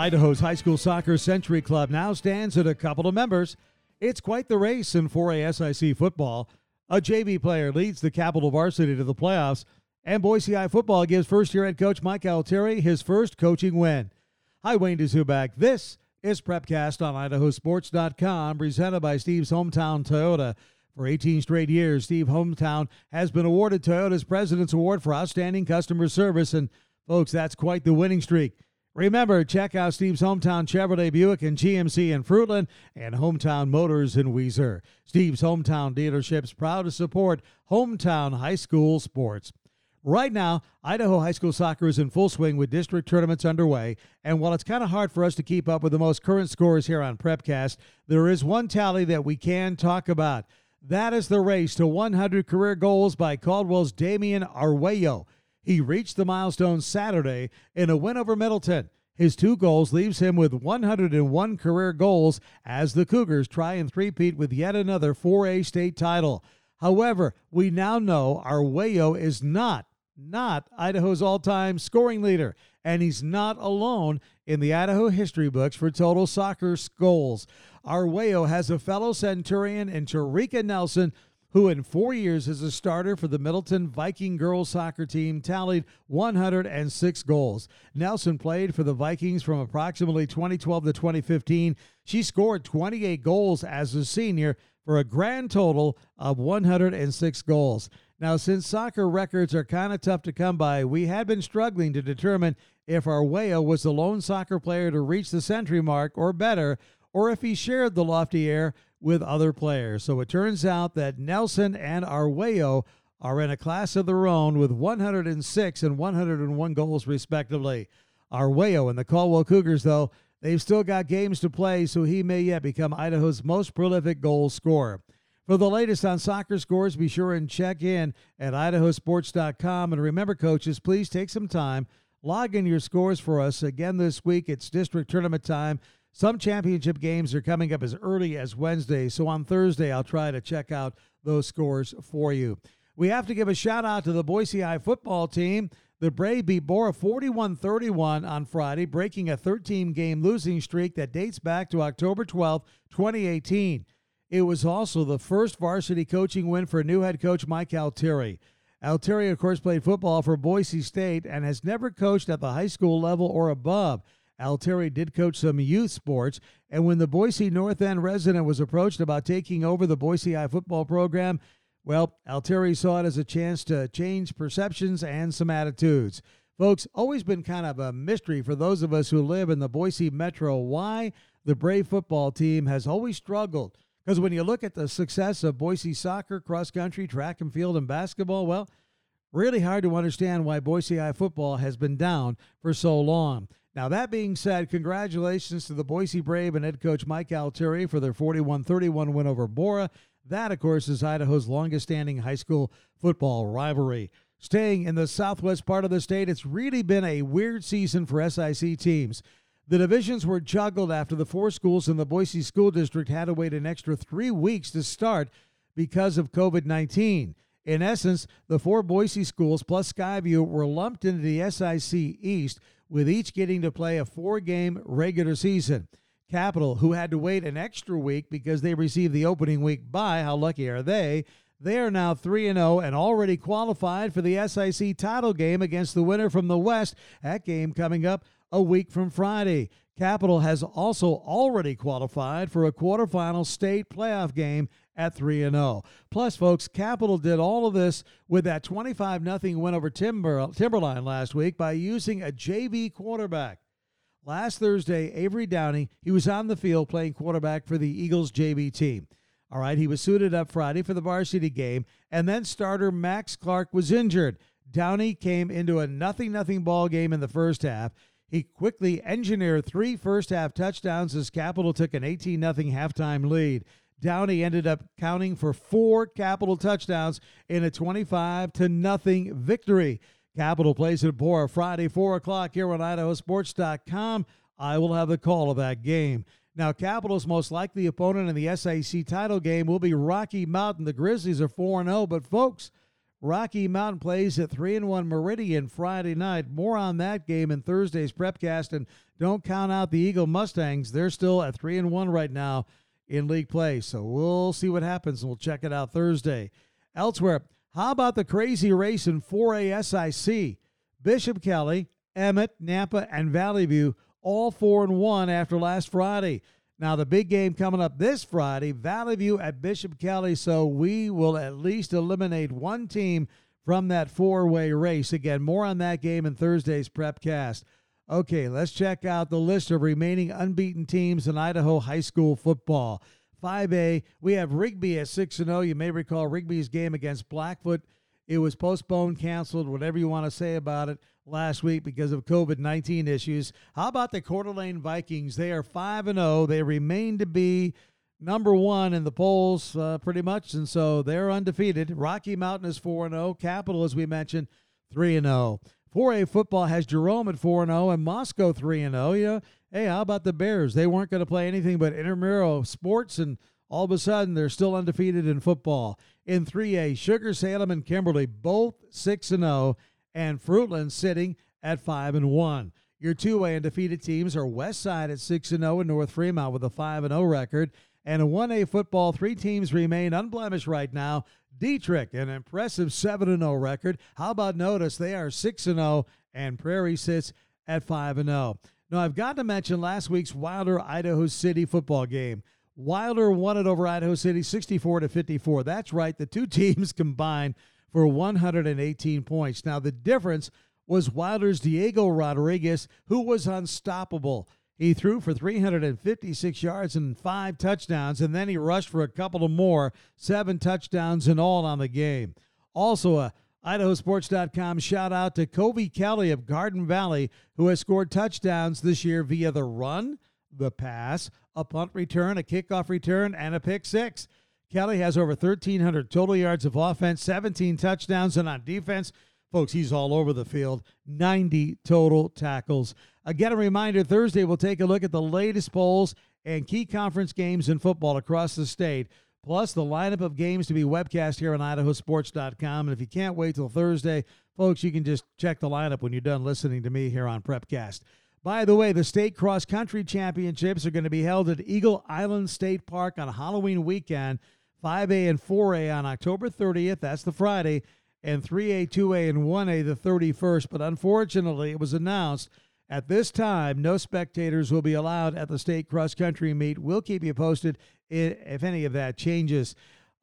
Idaho's High School Soccer Century Club now stands at a couple of members. It's quite the race in 4A SIC football. A JV player leads the Capital varsity to the playoffs, and Boise High football gives first year head coach Mike Altieri his first coaching win. Hi, Wayne Dzubak. This is Prepcast on idahosports.com, presented by Steve's Hometown Toyota. For 18 straight years, Steve Hometown has been awarded Toyota's President's Award for Outstanding Customer Service, and folks, that's quite the winning streak. Remember, check out Steve's Hometown Chevrolet Buick and GMC in Fruitland and Hometown Motors in Weiser. Steve's Hometown Dealerships proud to support Hometown High School sports. Right now, Idaho High School soccer is in full swing with district tournaments underway. And while it's kind of hard for us to keep up with the most current scores here on Prepcast, there is one tally that we can talk about. That is the race to 100 career goals by Caldwell's Damian Arguello. He reached the milestone Saturday in a win over Middleton. His two goals leaves him with 101 career goals as the Cougars try and threepeat with yet another 4A state title. However, we now know Arguello is not not Idaho's all-time scoring leader, and he's not alone in the Idaho history books for total soccer goals. Arguello has a fellow Centurion in Tarika Nelson who in four years as a starter for the Middleton Viking girls soccer team tallied 106 goals. Nelson played for the Vikings from approximately 2012 to 2015. She scored 28 goals as a senior for a grand total of 106 goals. Now, since soccer records are kind of tough to come by, we had been struggling to determine if Arguello was the lone soccer player to reach the century mark or better, or if he shared the lofty air with other players. So it turns out that Nelson and Arguello are in a class of their own with 106 and 101 goals, respectively. Arguello and the Caldwell Cougars, though, they've still got games to play, so he may yet become Idaho's most prolific goal scorer. For the latest on soccer scores, be sure and check in at idahosports.com. And remember, coaches, please take some time, log in your scores for us. Again, this week, it's district tournament time. Some championship games are coming up as early as Wednesday, so on Thursday I'll try to check out those scores for you. We have to give a shout out to the Boise High football team. The Brave beat Borah 41 31 on Friday, breaking a 13 game losing streak that dates back to October 12, 2018. It was also the first varsity coaching win for new head coach Mike Altieri. Altieri, of course, played football for Boise State and has never coached at the high school level or above. Altieri did coach some youth sports, and when the Boise North End resident was approached about taking over the Boise High football program, well, Altieri saw it as a chance to change perceptions and some attitudes. Folks, always been kind of a mystery for those of us who live in the Boise metro why the Brave football team has always struggled. Because when you look at the success of Boise soccer, cross country, track and field, and basketball, well, really hard to understand why Boise High football has been down for so long. Now, that being said, congratulations to the Boise Brave and head coach Mike Altieri for their 41 31 win over Borah. That, of course, is Idaho's longest standing high school football rivalry. Staying in the southwest part of the state, it's really been a weird season for SIC teams. The divisions were juggled after the four schools in the Boise School District had to wait an extra three weeks to start because of COVID 19. In essence, the four Boise schools plus Skyview were lumped into the SIC East, with each getting to play a four game regular season. Capital, who had to wait an extra week because they received the opening week bye, how lucky are they? They are now 3 0 and already qualified for the SIC title game against the winner from the West. That game coming up a week from Friday. Capital has also already qualified for a quarterfinal state playoff game at 3 and 0. Plus, folks, Capital did all of this with that 25 0 win over Timber, Timberline last week by using a JV quarterback. Last Thursday, Avery Downey, he was on the field playing quarterback for the Eagles JV team. All right, he was suited up Friday for the varsity game, and then starter Max Clark was injured. Downey came into a nothing nothing ball game in the first half. He quickly engineered three first half touchdowns as Capital took an 18 0 halftime lead. Downey ended up counting for four Capital touchdowns in a 25 to nothing victory. Capital plays at Borah Friday, 4 o'clock here on idahosports.com. I will have the call of that game. Now, Capital's most likely opponent in the SIC title game will be Rocky Mountain. The Grizzlies are 4 0, but folks, Rocky Mountain plays at 3 and 1 Meridian Friday night. More on that game in Thursday's Prepcast. And don't count out the Eagle Mustangs. They're still at 3 and 1 right now in league play. So we'll see what happens and we'll check it out Thursday. Elsewhere, how about the crazy race in 4A SIC? Bishop Kelly, Emmett, Nampa, and Valley View all 4 and 1 after last Friday. Now, the big game coming up this Friday, Valley View at Bishop Kelly. So we will at least eliminate one team from that four way race. Again, more on that game in Thursday's Prepcast. Okay, let's check out the list of remaining unbeaten teams in Idaho high school football. 5A, we have Rigby at 6 0. You may recall Rigby's game against Blackfoot. It was postponed, canceled, whatever you want to say about it last week because of COVID 19 issues. How about the Coeur d'Alene Vikings? They are 5 and 0. They remain to be number one in the polls uh, pretty much, and so they're undefeated. Rocky Mountain is 4 and 0. Capital, as we mentioned, 3 and 0. 4A football has Jerome at 4 0 and Moscow 3 0. You know, hey, how about the Bears? They weren't going to play anything but intramural sports, and all of a sudden they're still undefeated in football. In 3A, Sugar Salem and Kimberly both 6 0 and Fruitland sitting at 5 and 1. Your 2A undefeated teams are West Side at 6 0 and North Fremont with a 5 0 record. And in 1A football, three teams remain unblemished right now. Dietrich, an impressive 7 and 0 record. How about Notus they are 6 and 0 and Prairie sits at 5 and 0. Now, I've got to mention last week's Wilder Idaho City football game. Wilder won it over Idaho City 64 to 54. That's right, the two teams combined for 118 points. Now, the difference was Wilder's Diego Rodriguez, who was unstoppable. He threw for 356 yards and five touchdowns, and then he rushed for a couple of more, seven touchdowns in all on the game. Also, uh, a IdahoSports.com shout out to Kobe Kelly of Garden Valley, who has scored touchdowns this year via the run, the pass, a punt return, a kickoff return, and a pick six. Kelly has over 1,300 total yards of offense, 17 touchdowns, and on defense, folks, he's all over the field, 90 total tackles. Again, a reminder Thursday we'll take a look at the latest polls and key conference games in football across the state, plus the lineup of games to be webcast here on idahosports.com. And if you can't wait till Thursday, folks, you can just check the lineup when you're done listening to me here on Prepcast. By the way, the state cross country championships are going to be held at Eagle Island State Park on Halloween weekend. 5A and 4A on October 30th. That's the Friday. And 3A, 2A, and 1A the 31st. But unfortunately, it was announced at this time no spectators will be allowed at the state cross country meet. We'll keep you posted if any of that changes.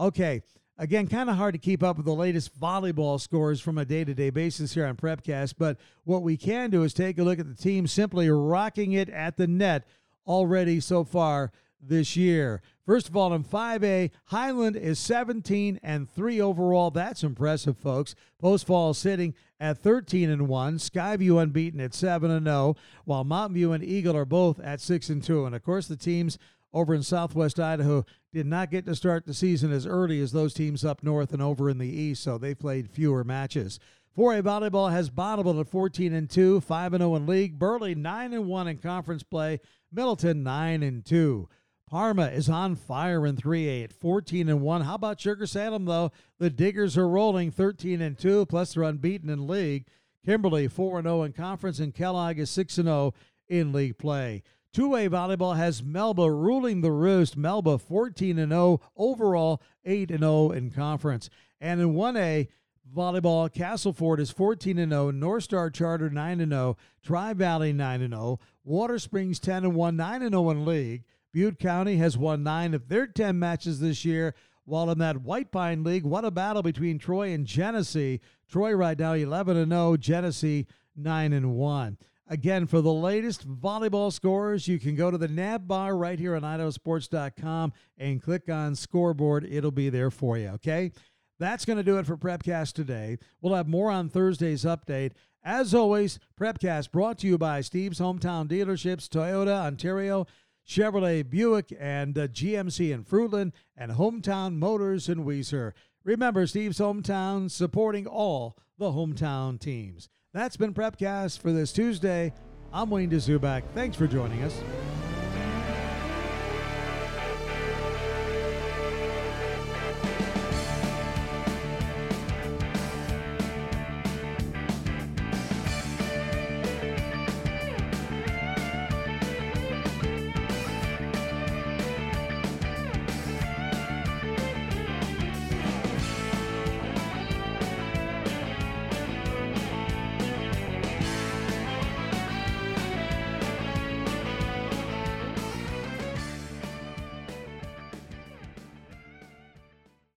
Okay. Again, kind of hard to keep up with the latest volleyball scores from a day to day basis here on Prepcast, but what we can do is take a look at the team simply rocking it at the net already so far this year. First of all, in 5A, Highland is 17 and 3 overall. That's impressive, folks. Post Falls sitting at 13 and 1. Skyview unbeaten at 7 and 0, while Mountain View and Eagle are both at 6 and 2. And of course, the teams over in southwest Idaho did not get to start the season as early as those teams up north and over in the east, so they played fewer matches. 4A volleyball has Bonneville at 14 and 2, 5 and 0 in league. Burley 9 and 1 in conference play. Middleton 9 and 2. Parma is on fire in 3A at 14 and 1. How about Sugar Salem though? The Diggers are rolling 13 and 2 plus they're unbeaten in league. Kimberly 4 and 0 in conference and Kellogg is 6 and 0 in league play. 2A volleyball has Melba ruling the roost. Melba 14 and 0 overall, 8 and 0 in conference. And in 1A volleyball, Castleford is 14 and 0, North Star Charter 9 and 0, Tri Valley 9 and 0, Watersprings 10 and 1, 9 and 0 in league. Butte County has won nine of their 10 matches this year. While in that White Pine League, what a battle between Troy and Genesee. Troy right now 11 and 0, Genesee 9 and 1. Again, for the latest volleyball scores, you can go to the nav bar right here on idahosports.com and click on scoreboard. It'll be there for you, okay? That's going to do it for Prepcast today. We'll have more on Thursday's update. As always, Prepcast brought to you by Steve's Hometown Dealerships, Toyota, Ontario, Chevrolet Buick, and uh, GMC in Fruitland, and Hometown Motors in Weiser. Remember, Steve's Hometown supporting all the hometown teams. That's been Prepcast for this Tuesday. I'm Wayne Dzubak. Thanks for joining us.